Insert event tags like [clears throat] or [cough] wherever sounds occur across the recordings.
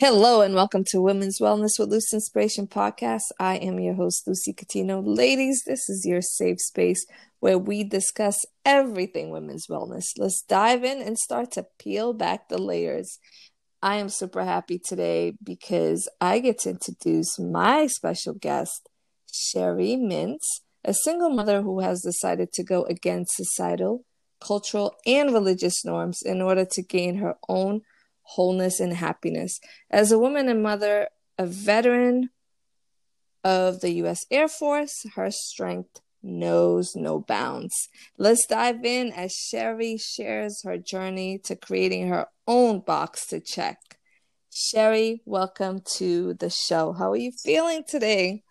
Hello and welcome to Women's Wellness with Loose Inspiration podcast. I am your host, Lucy Catino. Ladies, this is your safe space where we discuss everything women's wellness. Let's dive in and start to peel back the layers. I am super happy today because I get to introduce my special guest, Sherrie Mendes, a single mother who has decided to go against societal, cultural, and religious norms in order to gain her own wholeness, and happiness. As a woman and mother, a veteran of the U.S. Air Force, her strength knows no bounds. Let's dive in as Sherrie shares her journey to creating her own box to check. Sherrie, welcome to the show. How are you feeling today?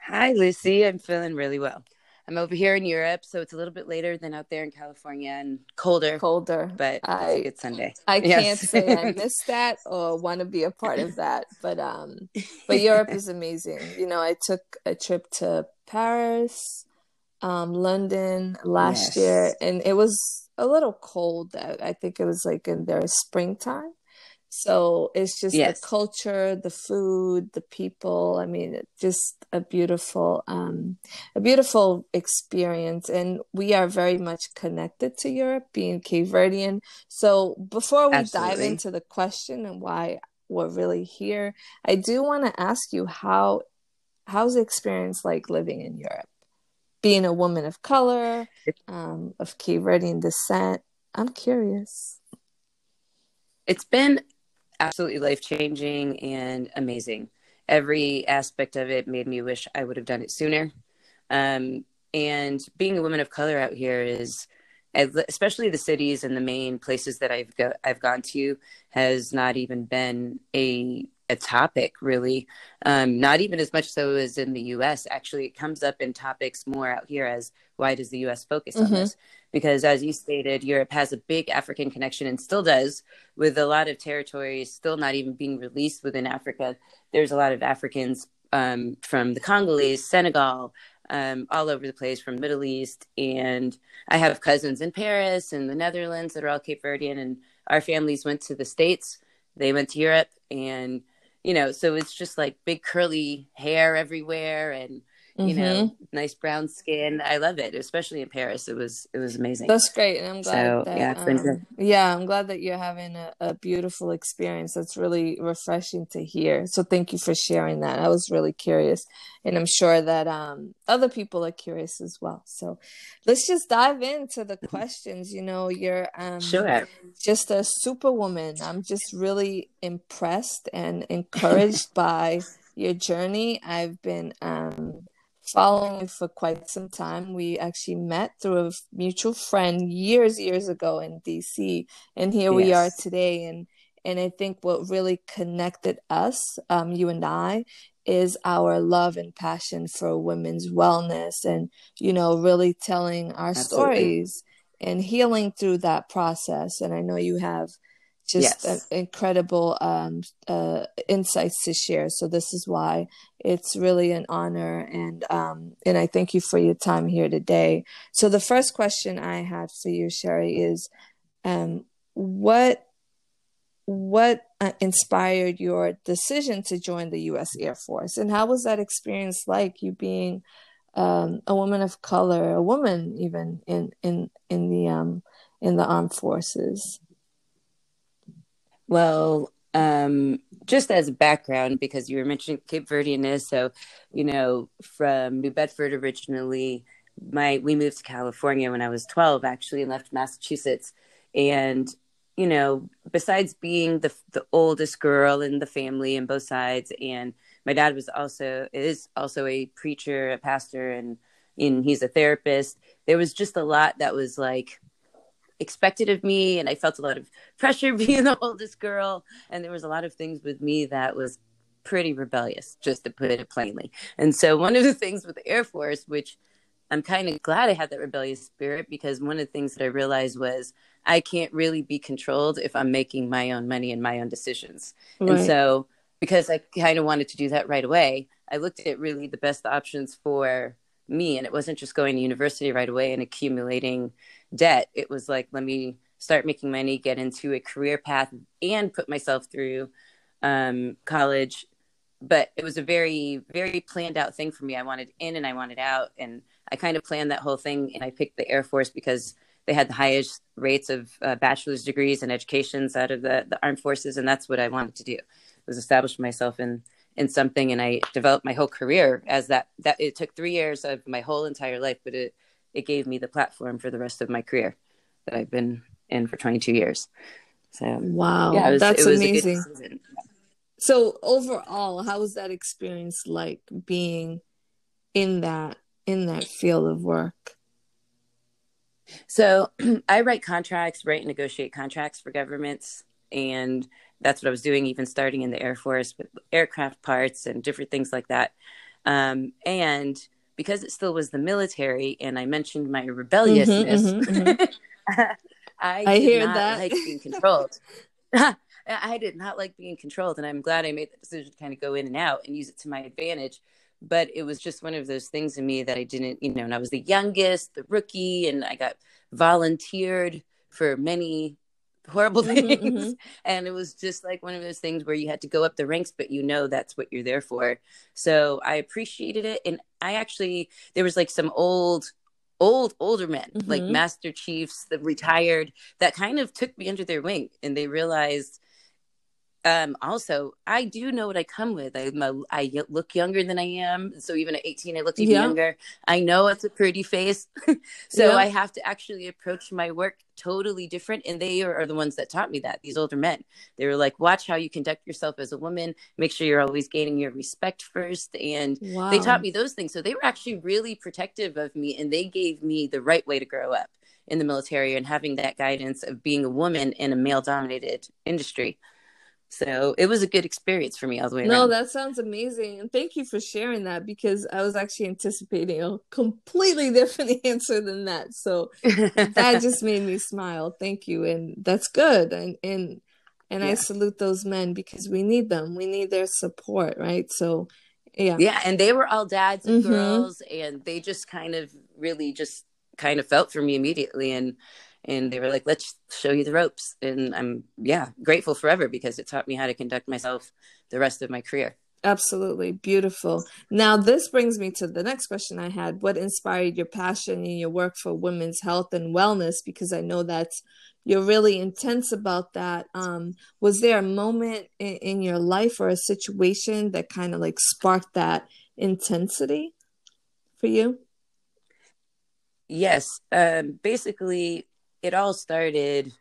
Hi, Lucy. I'm feeling really well. I'm over here in Europe, so it's a little bit later than out there in California and colder. Colder, but I, it's Sunday. I yes. can't say I [laughs] miss that or want to be a part of that, but um, [laughs] but Europe is amazing. You know, I took a trip to Paris, um, London last yes. year, and it was a little cold. I think it was like in their springtime. So it's just yes. the culture, the food, the people. I mean, just a beautiful, um, a beautiful experience. And we are very much connected to Europe, being Cape Verdean. So before we Absolutely. dive into the question and why we're really here, I do want to ask you how, how's the experience like living in Europe? Being a woman of color, um, of Cape Verdean descent. I'm curious. It's been absolutely life changing and amazing. Every aspect of it made me wish I would have done it sooner. Um, and being a woman of color out here is, especially the cities and the main places that I've go, I've gone to, has not even been a a topic really. Um, not even as much so as in the U.S. Actually, it comes up in topics more out here as why does the U.S. focus mm-hmm. on this? Because as you stated europe has a big african connection and still does with a lot of territories still not even being released within africa. There's a lot of africans um, from the congolese senegal um, all over the place from middle east. And i have cousins in paris and the netherlands that are all cape verdean and our families went to the states. They went to europe and you know so it's just like big curly hair everywhere and you mm-hmm. know nice brown skin. I love it especially in paris. It was it was amazing. That's great and i'm glad so, that, yeah, um, yeah i'm glad that you're having a, a, beautiful experience. That's really refreshing to hear. So thank you for sharing that. I was really curious and i'm sure that um, other people are curious as well. So let's just dive into the questions. You know you're um, sure. just a superwoman. I'm just really impressed and encouraged by your journey. I've been um, following for quite some time. We actually met through a mutual friend years, years ago in DC, and here yes. we are today. And and I think what really connected us, um, you and I, is our love and passion for women's wellness, and you know, really telling our Absolutely. stories and healing through that process. And I know you have just yes. incredible um, uh, insights to share. So this is why it's really an honor, and um, and I thank you for your time here today. So the first question I had for you, Sherrie, is um, what what uh, inspired your decision to join the U.S. Air Force, and how was that experience like? You being um, a woman of color, a woman even in in in the um, in the armed forces. Well, um, just as background, because you were mentioning Cape Verdeanness, so you know, from New Bedford originally, my we moved to California when I was twelve, actually, and left Massachusetts. And you know, besides being the the oldest girl in the family in both sides, and my dad was also is also a preacher, a pastor, and and he's a therapist. There was just a lot that was like expected of me and i felt a lot of [laughs] pressure being the oldest girl. And there was a lot of things with me that was pretty rebellious just to put it plainly. And so one of the things with the air force which i'm kind of glad i had that rebellious spirit because one of the things that i realized was i can't really be controlled if i'm making my own money and my own decisions. Right. and so because i kind of wanted to do that right away i looked at really the best options for me. And it wasn't just going to university right away and accumulating debt it was like let me start making money, get into a career path, and put myself through um, college. But it was a very, very planned out thing for me. I wanted in and I wanted out. And I kind of planned that whole thing. And I picked the Air Force because they had the highest rates of uh, bachelor's degrees and educations out of the, the armed forces. And that's what I wanted to do was establish myself in, in something. And I developed my whole career as that, that it took three years of my whole entire life, but it, it gave me the platform for the rest of my career that I've been in for 22 years. So wow, yeah, was, that's amazing. So overall, how was that experience like being in that in that field of work? So [clears throat] I write contracts, write and negotiate contracts for governments, and that's what I was doing, even starting in the Air Force with aircraft parts and different things like that. Um, and because it still was the military, and I mentioned my rebelliousness, mm-hmm, mm-hmm, mm-hmm. [laughs] I, I hear that. like being controlled. [laughs] I did not like being controlled, and I'm glad I made the decision to kind of go in and out and use it to my advantage. But it was just one of those things in me that I didn't, you know, and I was the youngest, the rookie, and I got volunteered for many horrible mm-hmm, things. [laughs] Mm-hmm. And it was just like one of those things where you had to go up the ranks, but you know that's what you're there for. So I appreciated it. And I actually, there was like some old old older men mm-hmm. like master chiefs the retired that kind of took me under their wing and they realized um also i do know what i come with. I'm a, i look younger than i am. So even at 18 i looked even yeah. younger. I know it's a pretty face. [laughs] So yeah. i have to actually approach my work totally different and they are, are, the ones that taught me that these older men. They were like watch how you conduct yourself as a woman. Make sure you're always gaining your respect first. And wow. they taught me those things. So they were actually really protective of me and they gave me the right way to grow up in the military and having that guidance of being a woman in a male dominated industry so it was a good experience for me all the way no, around. No, that sounds amazing. And thank you for sharing that because I was actually anticipating a completely [laughs] different answer than that. So [laughs] that just made me smile. Thank you. And that's good. And and and yeah. I salute those men because we need them. We need their support, right? So yeah. Yeah, and they were all dads and mm-hmm. girls and they just kind of really just kind of felt for me immediately and and they were like let's show you the ropes. And i'm yeah grateful forever because it taught me how to conduct myself the rest of my career. Absolutely. Beautiful. Now this brings me to the next question i had. What inspired your passion in your work for women's health and wellness? Because i know that's you're really intense about that. Um, was there a moment in, in your life or a situation that kind of like sparked that intensity for you? Yes. Um, basically it all started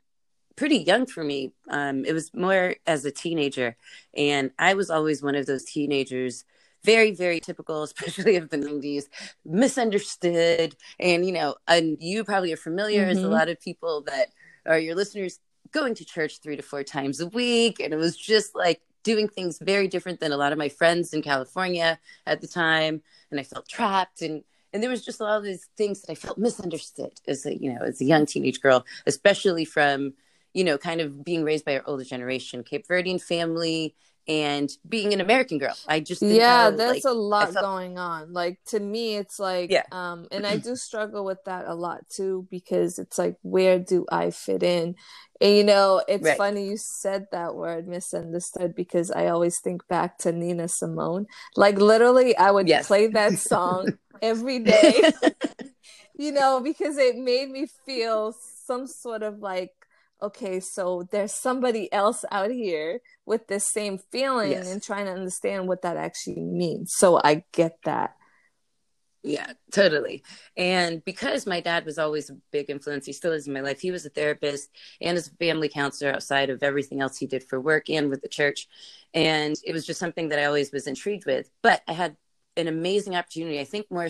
pretty young for me. Um, it was more as a teenager, and I was always one of those teenagers, very, very typical, [laughs] especially of the '90s, misunderstood. And you know, and you probably are familiar mm-hmm. as a mm-hmm. lot of people that are your listeners going to church three to four times a week, and it was just like doing things very different than a lot of my friends in California at the time, and I felt trapped and and there was just a lot of these things that I felt misunderstood as a you know as a young teenage girl, especially from you know kind of being raised by our older generation, Cape Verdean family, and being an American girl. I just yeah, there's like, a lot felt... going on. Like to me, it's like yeah. um, and I do struggle with that a lot too because it's like where do I fit in? And you know, it's right. funny you said that word misunderstood because I always think back to Nina Simone. Like literally, I would yes. play that [laughs] song every day. [laughs] [laughs] you know, because it made me feel some sort of like okay, so there's somebody else out here with this same feeling yes. and trying to understand what that actually means. So I get that. Yeah, totally. And because my dad was always a big influence, he still is in my life. He was a therapist and as a family counselor outside of everything else he did for work and with the church. And it was just something that I always was intrigued with. But I had an amazing opportunity, I think more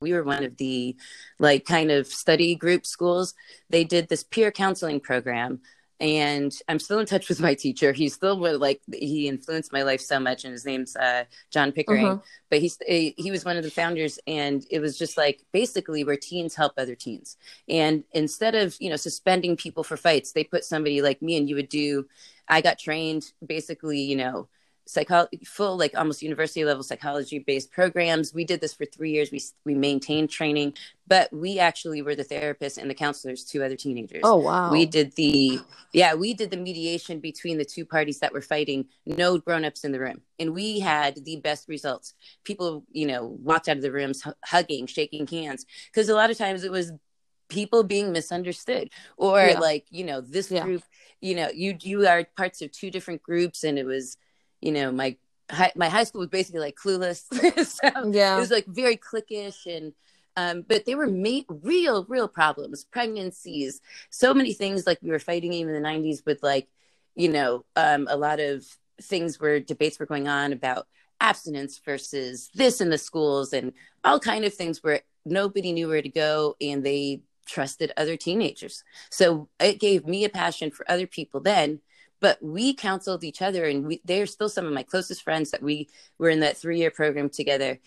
we were one of the like kind of study group schools. They did this peer counseling program and i'm still in touch [laughs] with my teacher. He's still like he influenced my life so much and his name's uh, john pickering. Uh-huh. but he's he was one of the founders and it was just like basically where teens help other teens. And instead of you know suspending people for fights they put somebody like me and you would do i got trained basically you know psychology, full like almost university level psychology based programs. We did this for three years. We we maintained training, but we actually were the therapists and the counselors to other teenagers. Oh wow! We did the yeah we did the mediation between the two parties that were fighting. No grown ups in the room, and we had the best results. People you know walked out of the rooms hugging, shaking hands because a lot of times it was people being misunderstood or yeah. like you know this yeah. group you know you you are parts of two different groups and it was you know my high, my high school was basically like clueless [laughs] so yeah it was like very cliquish and um, but they were made real real problems pregnancies so many things like we were fighting even in the 90s with like you know um, a lot of things where debates were going on about abstinence versus this in the schools and all kind of things where nobody knew where to go and they trusted other teenagers. So it gave me a passion for other people then. But we counseled each other, and we, they're still some of my closest friends that we were in that three year program together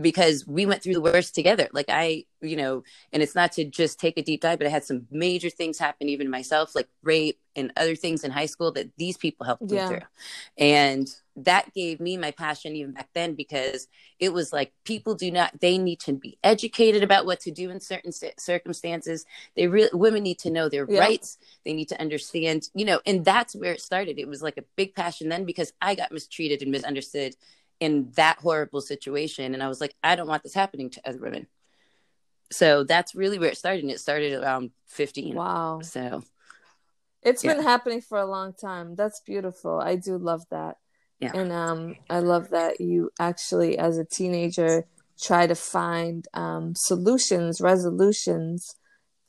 because we went through the worst together. Like I, you know, and it's not to just take a deep dive, but I had some major things happen even myself, like rape and other things in high school that these people helped me yeah. through. And that gave me my passion even back then because it was like people do not they need to be educated about what to do in certain circumstances they really women need to know their yeah. rights they need to understand you know and that's where it started it was like a big passion then because i got mistreated and misunderstood in that horrible situation and i was like i don't want this happening to other women. So that's really where it started and it started around 15 wow. So it's yeah. been happening for a long time. That's beautiful. I do love that. Yeah. and um i love that you actually as a teenager try to find um solutions resolutions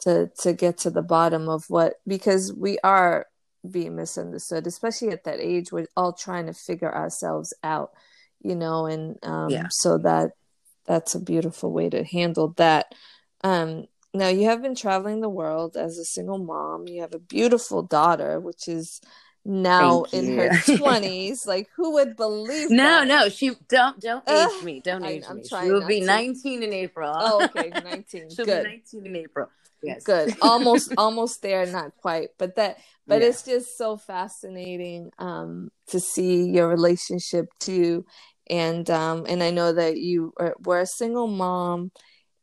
to to get to the bottom of what because we are being misunderstood especially at that age we're all trying to figure ourselves out you know, and um, yeah. so that that's a beautiful way to handle that. Um, now you have been traveling the world as a single mom. You have a beautiful daughter, which is now Thank in you. her [laughs] twenties. like who would believe? No, that? no, she don't don't age me. Don't age I, me. She will be to. nineteen in April. Oh, okay, [laughs] nineteen. She'll Good. be nineteen in April. Yes. Good. [laughs] Almost almost there, not quite. But that but yeah. it's just so fascinating um to see your relationship too and um and I know that you were a single mom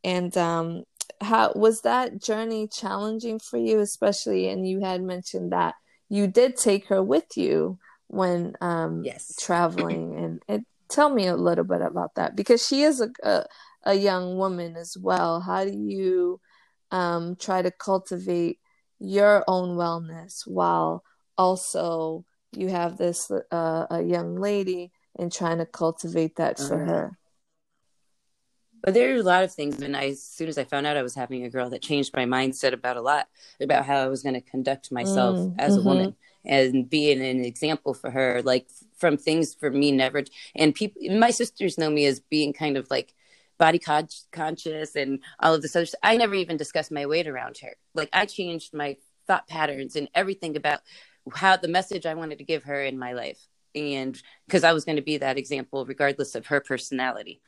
and um how was that journey challenging for you especially and you had mentioned that you did take her with you when um yes traveling and, and tell me a little bit about that because she is a, a, a young woman as well how do you um try to cultivate your own wellness while also you have this uh, a young lady and trying to cultivate that for uh-huh. her. But there are a lot of things, and I, as soon as I found out I was having a girl, that changed my mindset about a lot about how I was going to conduct myself mm, as mm-hmm. a woman and being an example for her, like from things for me never. And people, my sisters know me as being kind of like body con- conscious and all of this other stuff. I never even discussed my weight around her. Like I changed my thought patterns and everything about how the message I wanted to give her in my life and because I was going to be that example regardless of her personality.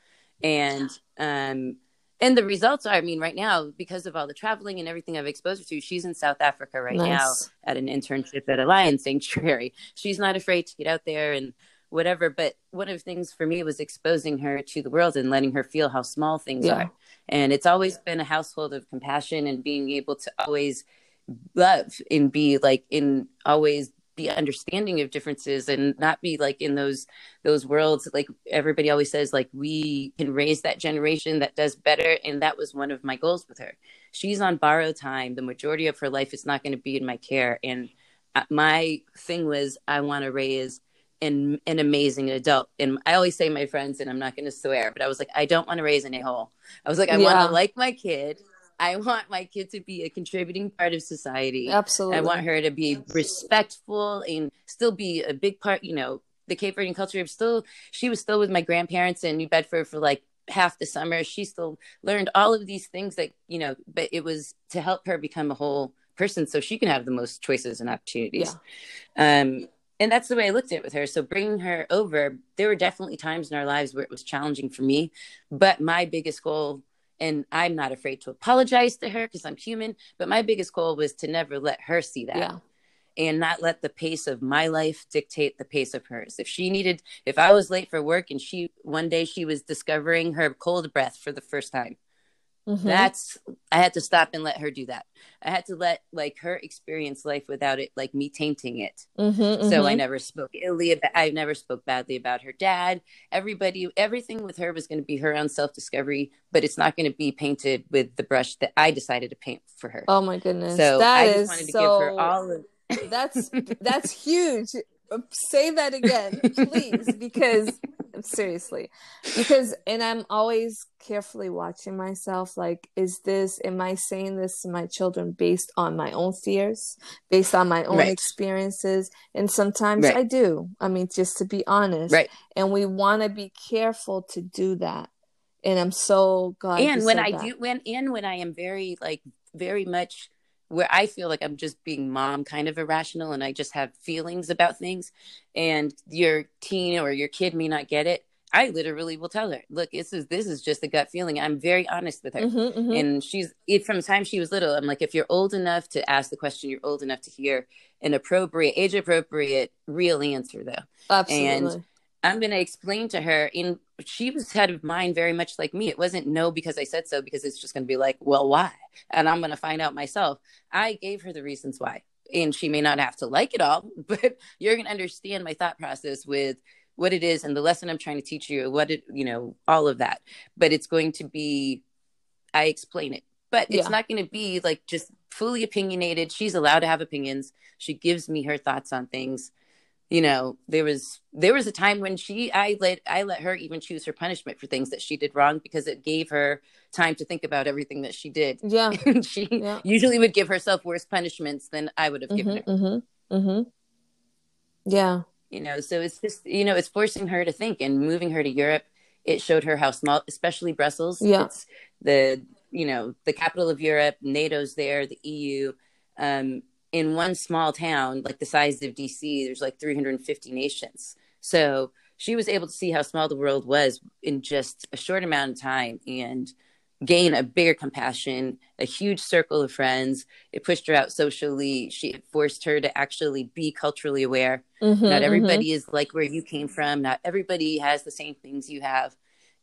And um and the results are, I mean, right now, because of all the traveling and everything I've exposed her to, she's in South Africa right nice. now at an internship at a lion sanctuary. She's not afraid to get out there and whatever. But one of the things for me was exposing her to the world and letting her feel how small things yeah. are. And it's always been a household of compassion and being able to always love and be like in always be understanding of differences and not be like in those those worlds like everybody always says like we can raise that generation that does better and that was one of my goals with her she's on borrowed time the majority of her life is not going to be in my care and uh, my thing was i want to raise an, an amazing adult and i always say my friends and i'm not going to swear but i was like i don't want to raise an a-hole i was like i yeah. want to like my kid I want my kid to be a contributing part of society. Absolutely. I want her to be respectful and still be a big part, you know, the Cape Verdean culture. Still, she was still with my grandparents in New Bedford for like half the summer. She still learned all of these things that, you know, but it was to help her become a whole person so she can have the most choices and opportunities. Yeah. Um, and that's the way I looked at it with her. So bringing her over, there were definitely times in our lives where it was challenging for me. But my biggest goal and I'm not afraid to apologize to her because I'm human. But my biggest goal was to never let her see that. Yeah. and not let the pace of my life dictate the pace of hers. If she needed, if I was late for work and she one day she was discovering her cold breath for the first time, mm-hmm. that's I had to stop and let her do that. I had to let like her experience life without it like me tainting it. Mm-hmm, so I mm-hmm. never spoke illy about, I never spoke badly about her dad. Everybody, everything with her was going to be her own self discovery, but it's not going to be painted with the brush that I decided to paint for her. Oh my goodness! So that I just wanted to so... give her all of that's [laughs] that's huge. Say that again, please, because seriously, because and I'm always carefully watching myself. Like, is this? Am I saying this to my children based on my own fears, based on my own right. experiences? And sometimes right. I do. I mean, just to be honest. Right. And we want to be careful to do that. And I'm so glad. And when I that. do, when and when I am very like very much where I feel like I'm just being mom kind of irrational and I just have feelings about things and your teen or your kid may not get it. I literally will tell her, look, this is this is just a gut feeling. I'm very honest with her. Mm-hmm, mm-hmm. And she's it, from the time she was little, I'm like, if you're old enough to ask the question, you're old enough to hear an appropriate, age appropriate, real answer though. Absolutely. And I'm going to explain to her in she was head of mind very much like me. It wasn't no because I said so because it's just going to be like, well, why? And I'm going to find out myself. I gave her the reasons why. And she may not have to like it all, [laughs] but you're going to understand my thought process with what it is and the lesson I'm trying to teach you, what it, you know, all of that. But it's going to be I explain it. But it's yeah. not going to be like just fully opinionated. She's allowed to have opinions. She gives me her thoughts on things you know there was there was a time when she i let i let her even choose her punishment for things that she did wrong because it gave her time to think about everything that she did. Yeah. [laughs] She yeah. usually would give herself worse punishments than i would have given mm-hmm, her. mm-hmm, mm-hmm. yeah. You know so it's just you know it's forcing her to think and moving her to europe. It showed her how small especially brussels. Yeah. It's the you know the capital of europe nato's there the eu um, in one small town like the size of DC, there's like 350 nations. So she was able to see how small the world was in just a short amount of time and gain a bigger compassion, a huge circle of friends. It pushed her out socially. She forced her to actually be culturally aware. Mm-hmm, Not everybody mm-hmm. is like where you came from. Not everybody has the same things you have.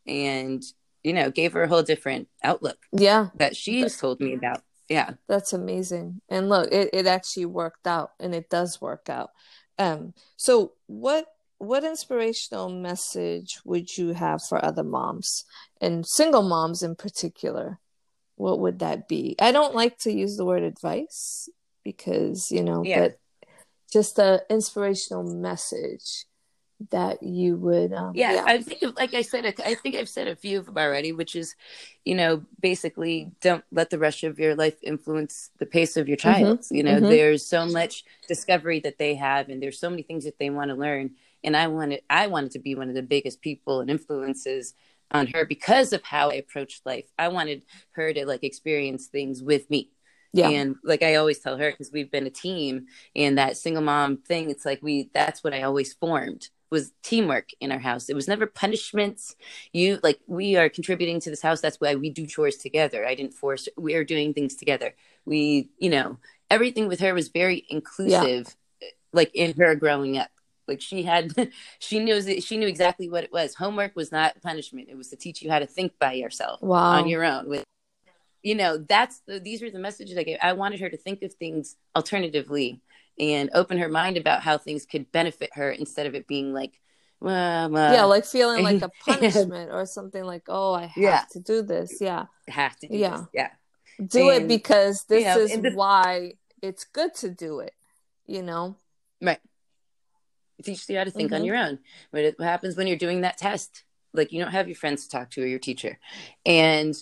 And, you know, gave her a whole different outlook. Yeah. That she's told me about yeah. That's amazing. And look it, it actually worked out and it does work out. Um so what what inspirational message would you have for other moms and single moms in particular? What would that be? I don't like to use the word advice because you know yeah. but just a inspirational message that you would um, yeah, yeah, i think like i said i think i've said a few of them already which is you know basically don't let the rest of your life influence the pace of your child mm-hmm. you know mm-hmm. there's so much discovery that they have and there's so many things that they want to learn and i wanted i wanted to be one of the biggest people and influences on her because of how i approached life i wanted her to like experience things with me yeah. And like I always tell her, because we've been a team and that single mom thing, it's like we, that's what I always formed was teamwork in our house. It was never punishments. You like we are contributing to this house. That's why we do chores together. I didn't force. We are doing things together. We, you know, everything with her was very inclusive. Yeah. Like in her growing up, like she had, [laughs] she knew she knew exactly what it was. Homework was not punishment. It was to teach you how to think by yourself wow. on your own. With, you know, that's the, these were the messages I gave. I wanted her to think of things alternatively and open her mind about how things could benefit her instead of it being like yeah like feeling like a [laughs] punishment or something like oh i have yeah. to do this. Yeah. Have to yeah. this. yeah. Do and, it because this you know, is the, why it's good to do it you know? Right. Teach you how to think mm-hmm. on your own. What, what happens when you're doing that test? Like you don't have your friends to talk to or your teacher. And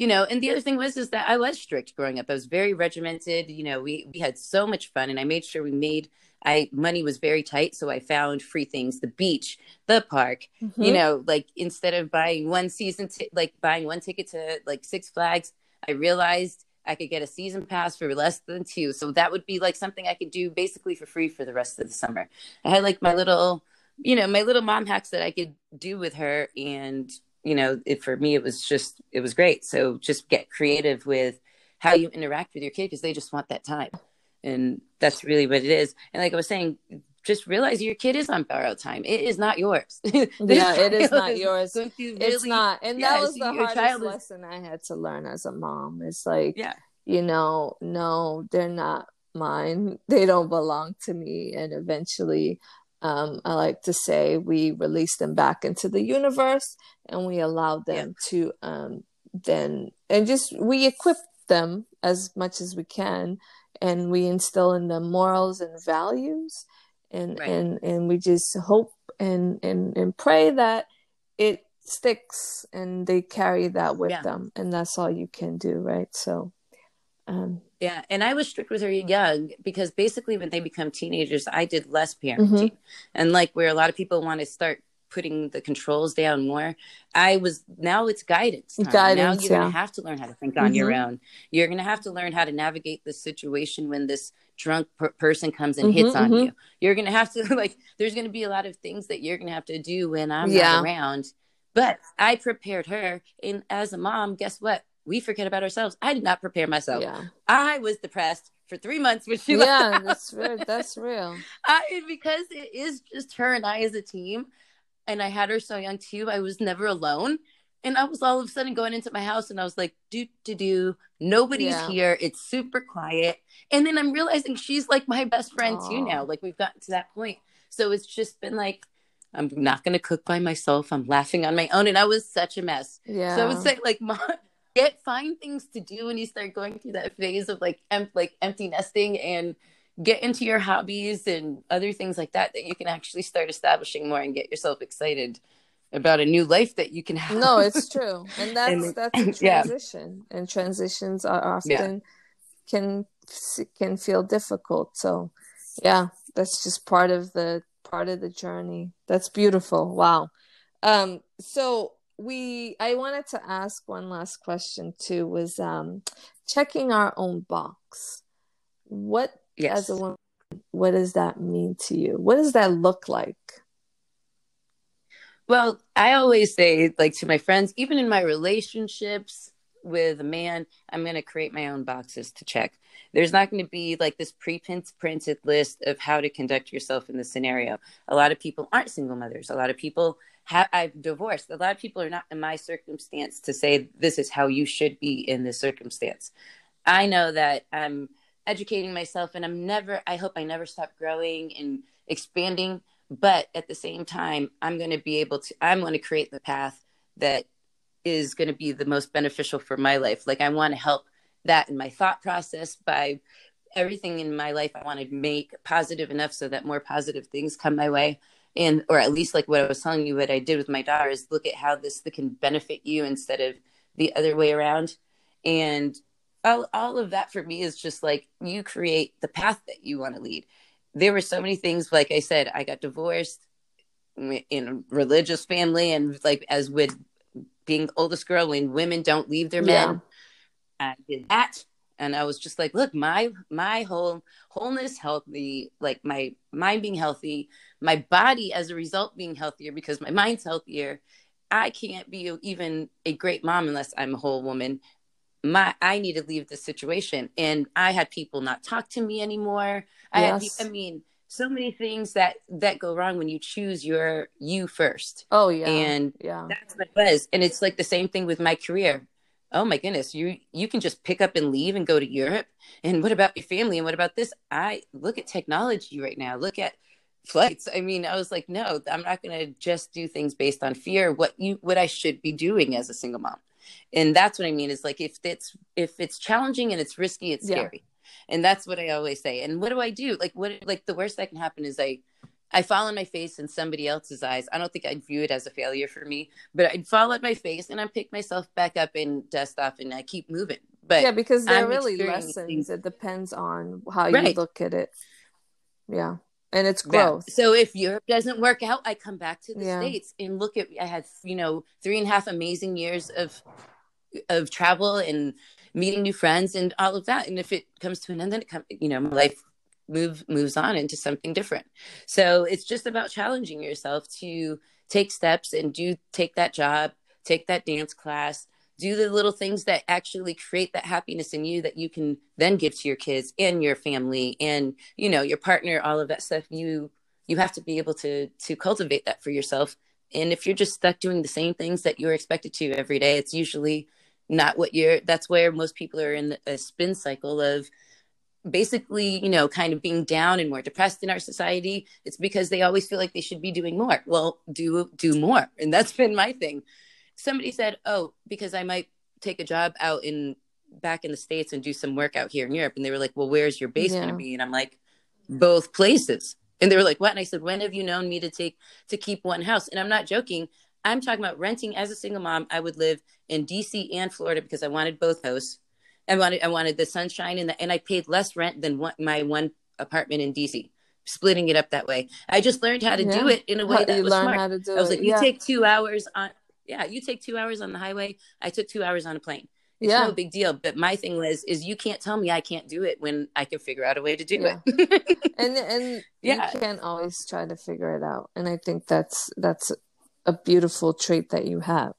you know and the other thing was is that i was strict growing up. I was very regimented. You know we we had so much fun and i made sure we made i money was very tight so i found free things the beach the park mm-hmm. you know like instead of buying one season t- like buying one ticket to like six flags i realized i could get a season pass for less than two. So that would be like something i could do basically for free for the rest of the summer. I had like my little you know my little mom hacks that i could do with her and you know, it, for me, it was just, it was great. So just get creative with how you interact with your kid because they just want that time. and that's really what it is. And like i was saying just realize your kid is on borrowed time. It is not yours. [laughs] Yeah it is not yours. really, it's not and yeah, that was the hardest lesson i had to learn as a mom. It's like yeah. you know no they're not mine. They don't belong to me. And eventually um, I like to say we release them back into the universe and we allow them yeah. to um, then and just we equip them as much as we can and we instill in them morals and values and right. and and we just hope and and and pray that it sticks and they carry that with yeah. them and that's all you can do right so um yeah, and I was strict with her young because basically when they become teenagers, I did less parenting. Mm-hmm. And like where a lot of people want to start putting the controls down more, I was now it's guidance. Time. Guidance. Now you're yeah. gonna have to learn how to think on mm-hmm. your own. You're gonna have to learn how to navigate the situation when this drunk per- person comes and mm-hmm, hits on mm-hmm. you. You're gonna have to [laughs] like. There's gonna be a lot of things that you're gonna have to do when I'm yeah. not around. But I prepared her, and as a mom, guess what? We forget about ourselves. I did not prepare myself. Yeah. I was depressed for three months when she [laughs] yeah, that's real. That's real. [laughs] I, because it is just her and I as a team, and I had her so young too. I was never alone, and I was all of a sudden going into my house, and I was like, "Do do do." Nobody's yeah. here. It's super quiet, and then I'm realizing she's like my best friend Aww. too now. Like we've gotten to that point, so it's just been like. I'm not going to cook by myself. I'm laughing on my own. And I was such a mess. Yeah. So I would say, like, [laughs] mom, get find things to do when you start going through that phase of like em- like empty nesting and get into your hobbies and other things like that that you can actually start establishing more and get yourself excited about a new life that you can have. No, it's true. And that's [laughs] and, that's a [clears throat] transition. Yeah. And transitions are often yeah. can can feel difficult. So yeah, that's just part of the part of the journey. That's beautiful. Wow. Um so we i wanted to ask one last question too was um checking our own box. What yes. as a woman what does that mean to you? What does that look like? Well i always say like to my friends even in my relationships with a man i'm going to create my own boxes to check. There's not going to be like this pre-printed list of how to conduct yourself in the scenario. A lot of people aren't single mothers. A lot of people I've divorced. A lot of people are not in my circumstance to say this is how you should be in this circumstance. I know that I'm educating myself and I'm never, I hope I never stop growing and expanding. But at the same time, I'm going to be able to, I'm going to create the path that is going to be the most beneficial for my life. Like I want to help that in my thought process by everything in my life. I want to make positive enough so that more positive things come my way and or at least like what I was telling you what I did with my daughter is look at how this can benefit you instead of the other way around. And all, all of that for me is just like you create the path that you want to lead. There were so many things like I said I got divorced in a religious family and like as with being the oldest girl when women don't leave their men yeah. I did that. And I was just like look my my whole wholeness healthy like my mind being healthy my body as a result being healthier because my mind's healthier i can't be even a great mom unless i'm a whole woman. My i need to leave the situation. And i had people not talk to me anymore. I yes. had i mean so many things that that go wrong when you choose your you first. Oh yeah. And yeah. that's what it was. And it's like the same thing with my career. Oh my goodness you you can just pick up and leave and go to europe. And what about your family? And what about this? I look at technology right now. Look at flights. I mean, I was like, no, I'm not going to just do things based on fear. What you, what I should be doing as a single mom, and that's what I mean is like if it's if it's challenging and it's risky, it's scary, and that's what I always say. And what do I do? Like what? Like the worst that can happen is I. I fall on my face in somebody else's eyes. I don't think I'd view it as a failure for me, but I'd fall on my face and I pick myself back up and dust off and I keep moving. But yeah, because they're I'm really lessons. It depends on how right. you look at it. Yeah and it's growth. Yeah. So if Europe doesn't work out, I come back to the yeah. states and look at. I had you know three and a half amazing years of of travel and meeting new friends and all of that. And if it comes to an end, then it comes. You know, my life move moves on into something different. So it's just about challenging yourself to take steps and do take that job, take that dance class, do the little things that actually create that happiness in you that you can then give to your kids and your family and you know your partner all of that stuff. You you have to be able to to cultivate that for yourself. And if you're just stuck doing the same things that you're expected to every day it's usually not what you're that's where most people are in a spin cycle of basically you know kind of being down and more depressed in our society. It's because they always feel like they should be doing more. Well do do more. And that's been my thing somebody said oh because i might take a job out in back in the states and do some work out here in europe and they were like well where's your base yeah. going to be and i'm like both places and they were like what and i said when have you known me to take to keep one house and i'm not joking i'm talking about renting as a single mom i would live in dc and florida because i wanted both hosts I wanted I wanted the sunshine and the, and I paid less rent than what my one apartment in DC. Splitting it up that way, I just learned how to yeah. do it in a way that was smart. I was it. like, you yeah. take two hours on, yeah, you take two hours on the highway. I took two hours on a plane. It's yeah. no big deal. But my thing was, is you can't tell me I can't do it when I can figure out a way to do yeah. it. and [laughs] and yeah. you can't always try to figure it out. And I think that's that's a beautiful trait that you have.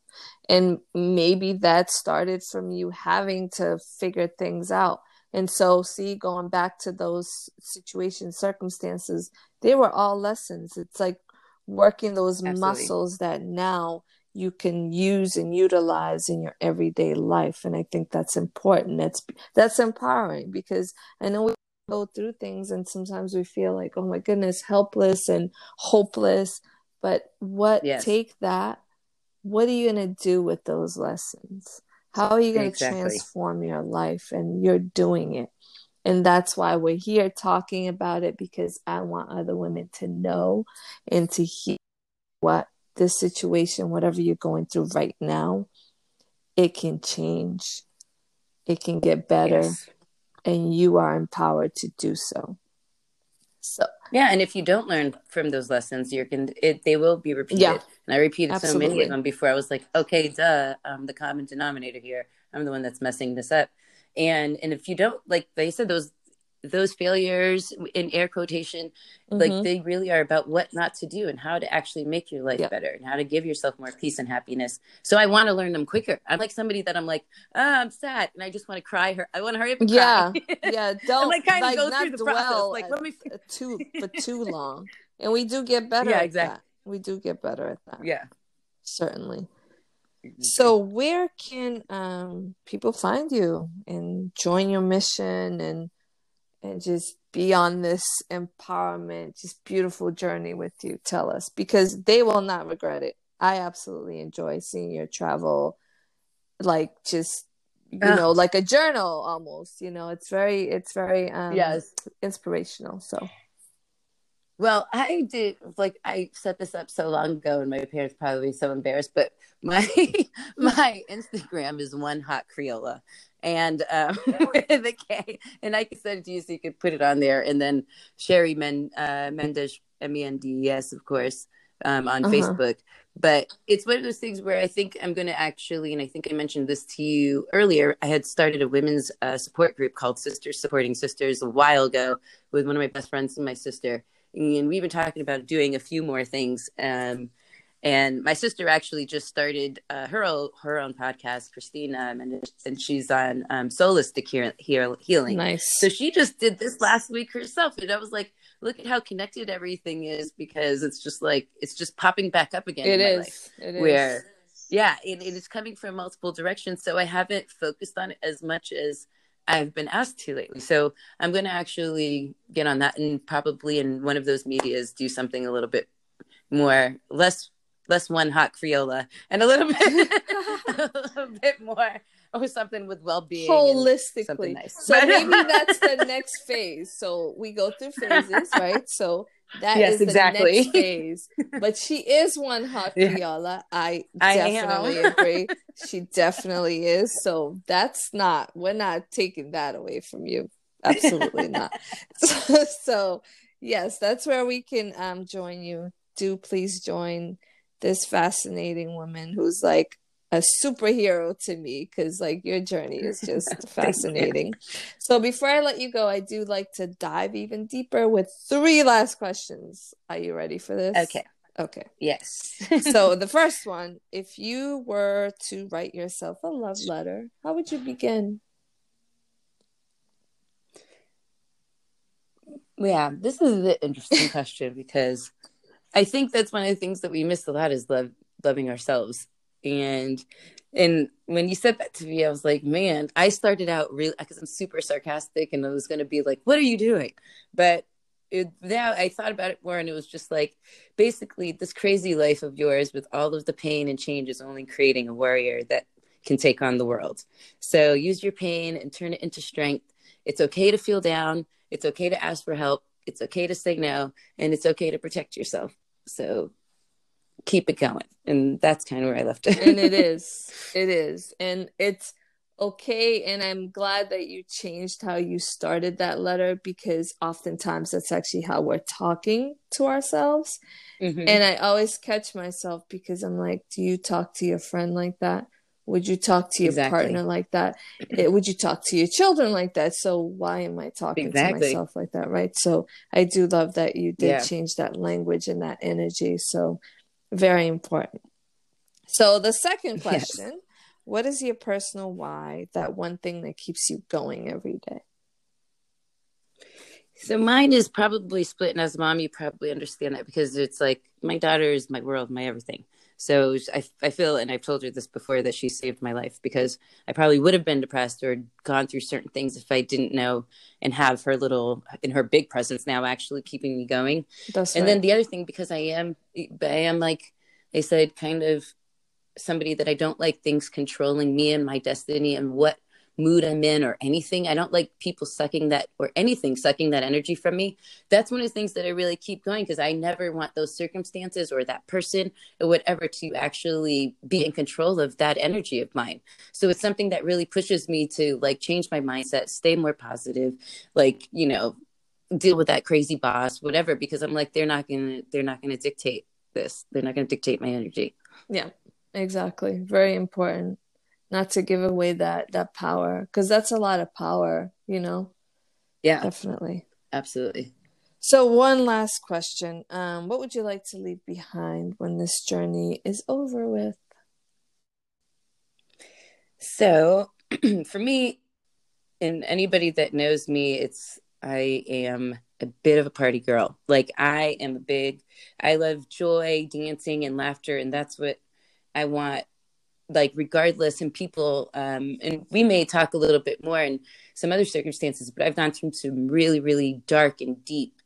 And maybe that started from you having to figure things out. And so, see, going back to those situations, circumstances, they were all lessons. It's like working those Absolutely. muscles that now you can use and utilize in your everyday life. And I think that's important. That's that's empowering because I know we go through things and sometimes we feel like, oh my goodness, helpless and hopeless. But what yes. take that what are you going to do with those lessons? How are you going to exactly. transform your life? And you're doing it. And that's why we're here talking about it because I want other women to know and to hear what this situation, whatever you're going through right now, it can change, it can get better, yes. and you are empowered to do so. So yeah, and if you don't learn from those lessons, you're going it they will be repeated. Yeah. And I repeated Absolutely. so many of them before. I was like, okay, duh, I'm the common denominator here. I'm the one that's messing this up. And and if you don't like they said those those failures in air quotation mm-hmm. like they really are about what not to do and how to actually make your life yep. better and how to give yourself more peace and happiness. So i want to learn them quicker. I'm like somebody that i'm like oh, i'm sad and i just want to cry her i want to hurry up and yeah. [laughs] Yeah don't like kind like, of go through the process like let me [laughs] too for too long. And we do get better yeah exactly that. we do get better at that. Yeah. Certainly. So where can um, people find you and join your mission and and just be on this empowerment, just beautiful journey with you. Tell us because they will not regret it. I absolutely enjoy seeing your travel, like just you know, like a journal almost. You know, it's very, it's very um, yes inspirational. So. Well, I did like I set this up so long ago, and my parents probably so embarrassed. But my [laughs] my Instagram is one hot Creola, and um, with a K. And I can send it to you so you could put it on there. And then Sherry Men, uh, Mendes, M E N D E S, of course, um, on uh-huh. Facebook. But it's one of those things where I think I'm going to actually, and I think I mentioned this to you earlier. I had started a women's uh, support group called Sisters Supporting Sisters a while ago with one of my best friends and my sister. And we've been talking about doing a few more things. Um, and my sister actually just started uh, her own, her own podcast, Christina, and, and she's on um, Solistic heal, heal, Healing. Nice. So she just did this last week herself, and I was like, look at how connected everything is because it's just like it's just popping back up again. It is. It is. Where, yeah, it, it is coming from multiple directions. So I haven't focused on it as much as I've been asked to lately. So I'm going to actually get on that and probably in one of those medias do something a little bit more less less one hot Creola and a little bit [laughs] [laughs] a little bit more or something with well being holistically. Nice. So maybe [laughs] that's the next phase. So we go through phases, right? So that yes, is exactly. the next phase. But she is one hot. I, I definitely agree. She definitely is. So that's not we're not taking that away from you. Absolutely not. So, so yes, that's where we can um join you. Do please join this fascinating woman who's like a superhero to me because like your journey is [laughs] just fascinating. So before I let you go, I do like to dive even deeper with three last questions. Are you ready for this? Okay. Okay. Yes. so [laughs] the first one, if you were to write yourself a love letter, how would you begin? Yeah, this is an interesting question because I think that's one of the things that we miss a lot is love loving ourselves. And and when you said that to me, I was like, man, I started out really because I'm super sarcastic and I was gonna be like, what are you doing? But it, now I thought about it more and it was just like basically this crazy life of yours with all of the pain and change is only creating a warrior that can take on the world. So use your pain and turn it into strength. It's okay to feel down. It's okay to ask for help. It's okay to say no. And it's okay to protect yourself. So keep it going. And that's kind of where I left it. and it [laughs] is. It is. And it's okay. And I'm glad that you changed how you started that letter because oftentimes that's actually how we're talking to ourselves. Mm-hmm. And I always catch myself because I'm like, do you talk to your friend like that? Would you talk to your exactly. partner like that? It, would you talk to your children like that? So why am I talking exactly. to myself like that? Right. So I do love that you did yeah. change that language and that energy. So very important. So the second [laughs] question yes. What is your personal why? That one thing that keeps you going every day? So mine is probably split, and as a mom, you probably understand that because it's like my daughter is my world, my everything. So I, I feel, and I've told her this before, that she saved my life because I probably would have been depressed or gone through certain things if I didn't know and have her little, in her big presence now, actually keeping me going. That's and right. then the other thing, because I am, I am like I said, kind of somebody that I don't like things controlling me and my destiny and what mood I'm in or anything. I don't like people sucking that or anything sucking that energy from me. That's one of the things that I really keep going because I never want those circumstances or that person or whatever to actually be in control of that energy of mine. So it's something that really pushes me to like change my mindset, stay more positive, like, you know, deal with that crazy boss, whatever, because I'm like, they're not gonna they're not gonna dictate this. They're not gonna dictate my energy. Yeah, exactly. Very important not to give away that that power because that's a lot of power you know? Yeah. Definitely. Absolutely. So one last question um what would you like to leave behind when this journey is over with? So [clears throat] for me and anybody that knows me it's i am a bit of a party girl. Like i am a big i love joy dancing and laughter and that's what i want like regardless and people um and we may talk a little bit more in some other circumstances but i've gone through some really really dark and deep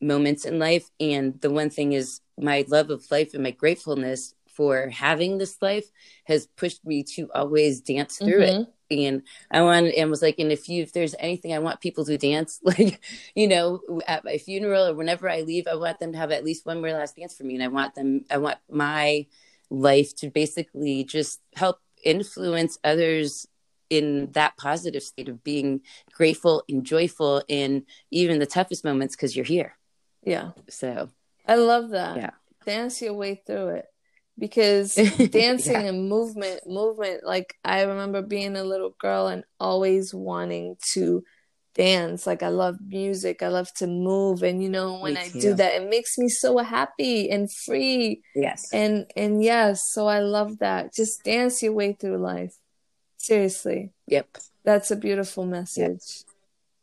moments in life and the one thing is my love of life and my gratefulness for having this life has pushed me to always dance through mm-hmm. it and I want and was like, and if you if there's anything I want people to dance, [laughs] like, you know, at my funeral or whenever I leave, I want them to have at least one more last dance for me. And I want them I want my life to basically just help influence others in that positive state of being grateful and joyful in even the toughest moments because you're here. Yeah. So I love that. Yeah. Dance your way through it because [laughs] dancing yeah. and movement, movement, like I remember being a little girl and always wanting to dance like i love music i love to move and you know when i do that it makes me so happy and free. Yes. And and yes so i love that. Just dance your way through life. Seriously. Yep. That's a beautiful message. Yep.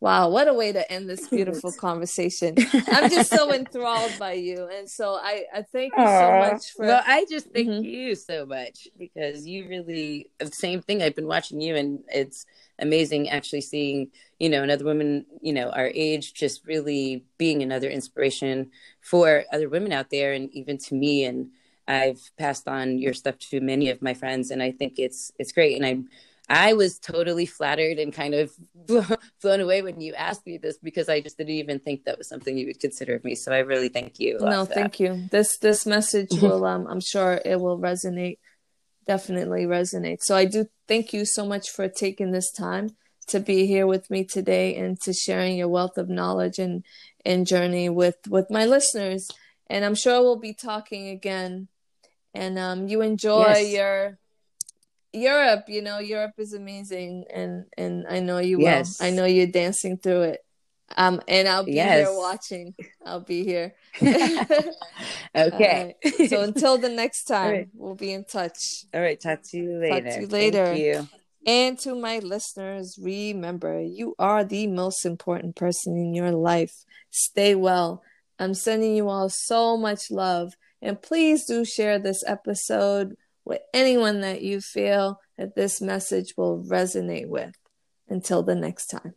Wow, what a way to end this beautiful [laughs] conversation. I'm just so enthralled by you. And so I, I thank you Aww. so much for Well, I just thank mm-hmm. you so much because you really the same thing. I've been watching you and it's amazing actually seeing, you know, another woman, you know, our age just really being another inspiration for other women out there and even to me and I've passed on your stuff to many of my friends and I think it's it's great and I'm I was totally flattered and kind of [laughs] blown away when you asked me this because I just didn't even think that was something you would consider of me. So I really thank you. No, thank you. This this message [laughs] will um I'm sure it will resonate. Definitely resonate. So I do thank you so much for taking this time to be here with me today and to sharing your wealth of knowledge and and journey with with my listeners. And I'm sure we'll be talking again. And um you enjoy yes. your Europe, you know, Europe is amazing, and and I know you yes. will. I know you're dancing through it. Um, and I'll be yes. here watching. I'll be here. [laughs] [laughs] okay. Right. So until the next [laughs] time, right. we'll be in touch. All right. Talk to you later. Talk to you later. Thank you. And to my listeners, remember you are the most important person in your life. Stay well. I'm sending you all so much love. And please do share this episode with anyone that you feel that this message will resonate with. Until the next time.